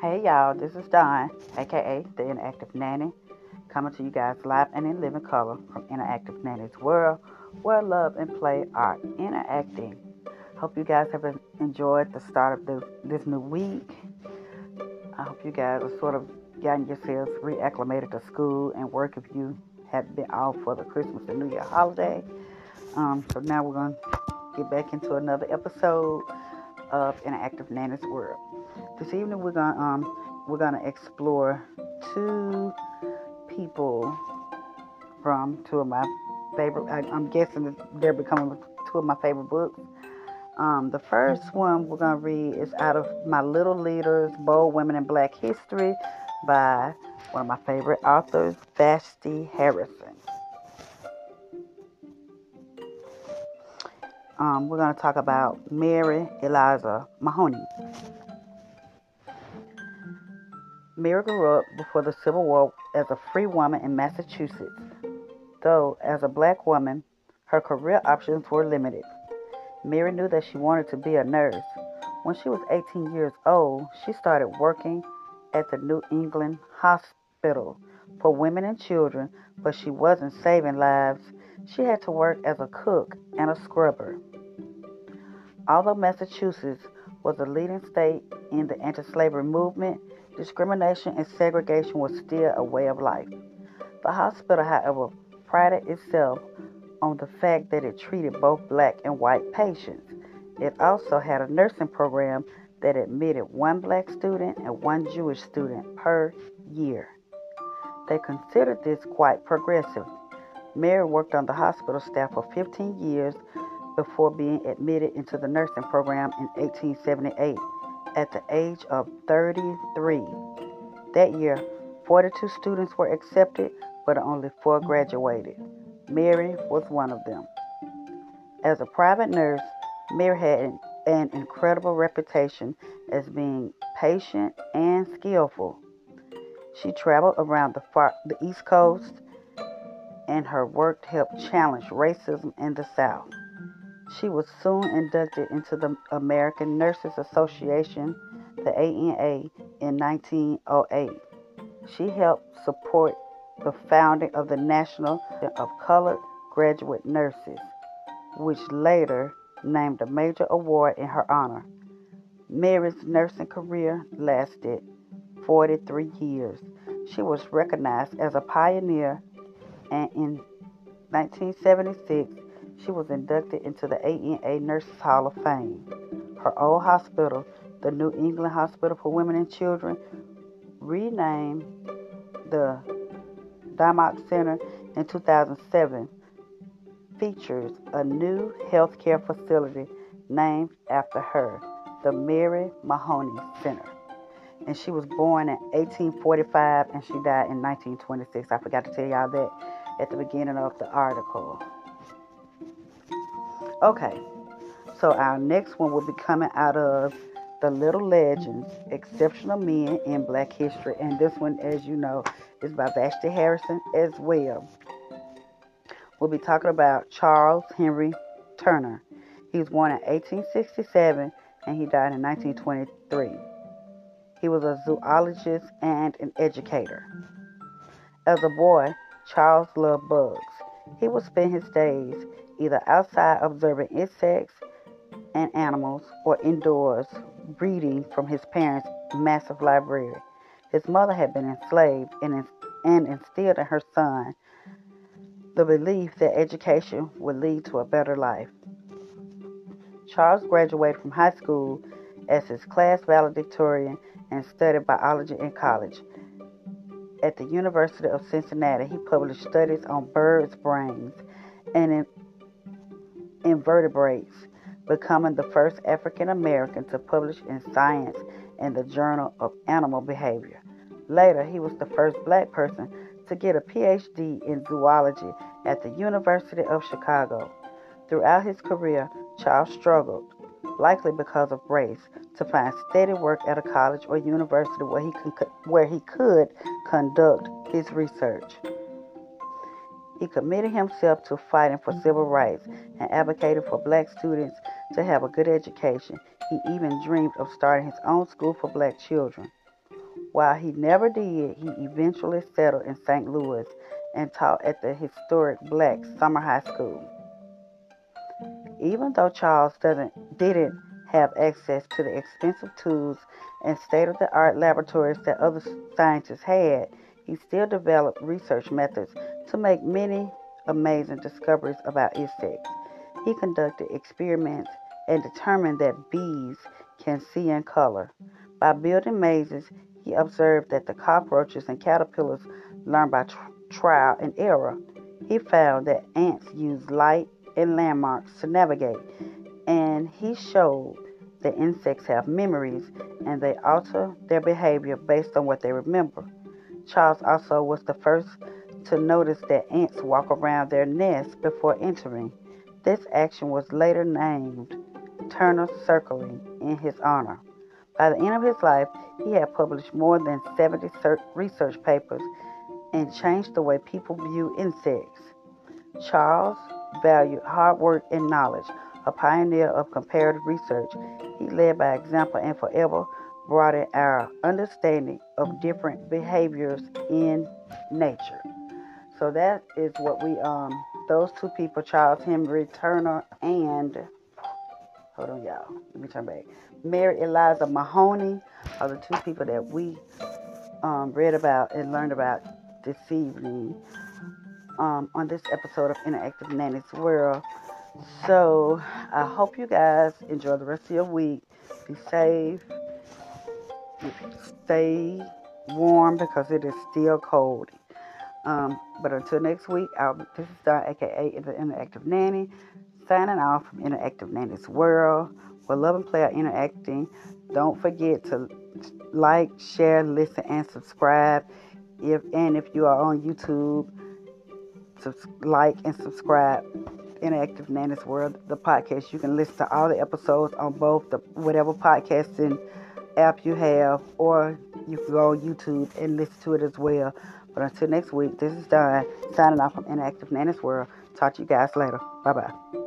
Hey y'all, this is Dawn, aka the Interactive Nanny, coming to you guys live and in living color from Interactive Nanny's World, where love and play are interacting. Hope you guys have enjoyed the start of this, this new week. I hope you guys are sort of gotten yourselves reacclimated to school and work if you have been off for the Christmas and New Year holiday. Um, so now we're going to get back into another episode of Interactive Nanny's World. This evening we're gonna um we're gonna explore two people from two of my favorite. I, am guessing they're becoming two of my favorite books. Um, the first one we're gonna read is out of My Little Leaders: Bold Women in Black History by one of my favorite authors, Vashti Harrison. Um, we're going to talk about Mary Eliza Mahoney. Mary grew up before the Civil War as a free woman in Massachusetts. Though, as a black woman, her career options were limited. Mary knew that she wanted to be a nurse. When she was 18 years old, she started working at the New England Hospital for women and children, but she wasn't saving lives. She had to work as a cook and a scrubber. Although Massachusetts was a leading state in the anti slavery movement, discrimination and segregation was still a way of life. The hospital, however, prided itself on the fact that it treated both black and white patients. It also had a nursing program that admitted one black student and one Jewish student per year. They considered this quite progressive. Mary worked on the hospital staff for 15 years before being admitted into the nursing program in 1878 at the age of 33. That year, 42 students were accepted, but only four graduated. Mary was one of them. As a private nurse, Mary had an incredible reputation as being patient and skillful. She traveled around the, far, the East Coast, and her work helped challenge racism in the South. She was soon inducted into the American Nurses Association, the ANA, in 1908. She helped support the founding of the National of Colored Graduate Nurses, which later named a major award in her honor. Mary's nursing career lasted 43 years. She was recognized as a pioneer, and in 1976, she was inducted into the ANA Nurses Hall of Fame. Her old hospital, the New England Hospital for Women and Children, renamed the Dimock Center in 2007, features a new healthcare facility named after her, the Mary Mahoney Center. And she was born in 1845 and she died in 1926. I forgot to tell y'all that at the beginning of the article. Okay, so our next one will be coming out of the Little Legends, Exceptional Men in Black History. And this one, as you know, is by Vashti Harrison as well. We'll be talking about Charles Henry Turner. He was born in 1867 and he died in 1923. He was a zoologist and an educator. As a boy, Charles loved bugs. He would spend his days either outside observing insects and animals or indoors reading from his parents' massive library. His mother had been enslaved and, and instilled in her son the belief that education would lead to a better life. Charles graduated from high school as his class valedictorian and studied biology in college. At the University of Cincinnati, he published studies on birds' brains and invertebrates, becoming the first African American to publish in Science in the Journal of Animal Behavior. Later, he was the first black person to get a PhD in zoology at the University of Chicago. Throughout his career, Charles struggled, likely because of race, to find steady work at a college or university where he could, where he could conduct his research. He committed himself to fighting for civil rights and advocating for black students to have a good education. He even dreamed of starting his own school for black children. While he never did, he eventually settled in St. Louis and taught at the historic black Sumner high school. Even though Charles doesn't, didn't have access to the expensive tools and state of the art laboratories that other scientists had, he still developed research methods to make many amazing discoveries about insects. He conducted experiments and determined that bees can see in color. By building mazes, he observed that the cockroaches and caterpillars learn by tr- trial and error. He found that ants use light and landmarks to navigate, and he showed that insects have memories and they alter their behavior based on what they remember. Charles also was the first to notice that ants walk around their nests before entering. This action was later named Turner circling in his honor. By the end of his life, he had published more than 70 research papers and changed the way people view insects. Charles valued hard work and knowledge. A pioneer of comparative research, he led by example and forever broadened our understanding of different behaviors in nature. So that is what we um those two people, Charles Henry Turner and hold on y'all, let me turn back. Mary Eliza Mahoney are the two people that we um, read about and learned about this evening um, on this episode of Interactive Nanny's World. So I hope you guys enjoy the rest of your week. Be safe. Stay warm because it is still cold. Um, but until next week, I'll, this is Dawn, aka the Interactive Nanny, signing off from Interactive Nanny's World. For Love and Play are interacting. Don't forget to like, share, listen, and subscribe. If and if you are on YouTube, like and subscribe. Interactive Nanny's World, the podcast. You can listen to all the episodes on both the whatever podcasting app you have, or you can go on YouTube and listen to it as well. But until next week, this is Dawn signing off from Interactive Nanny's World. Talk to you guys later. Bye bye.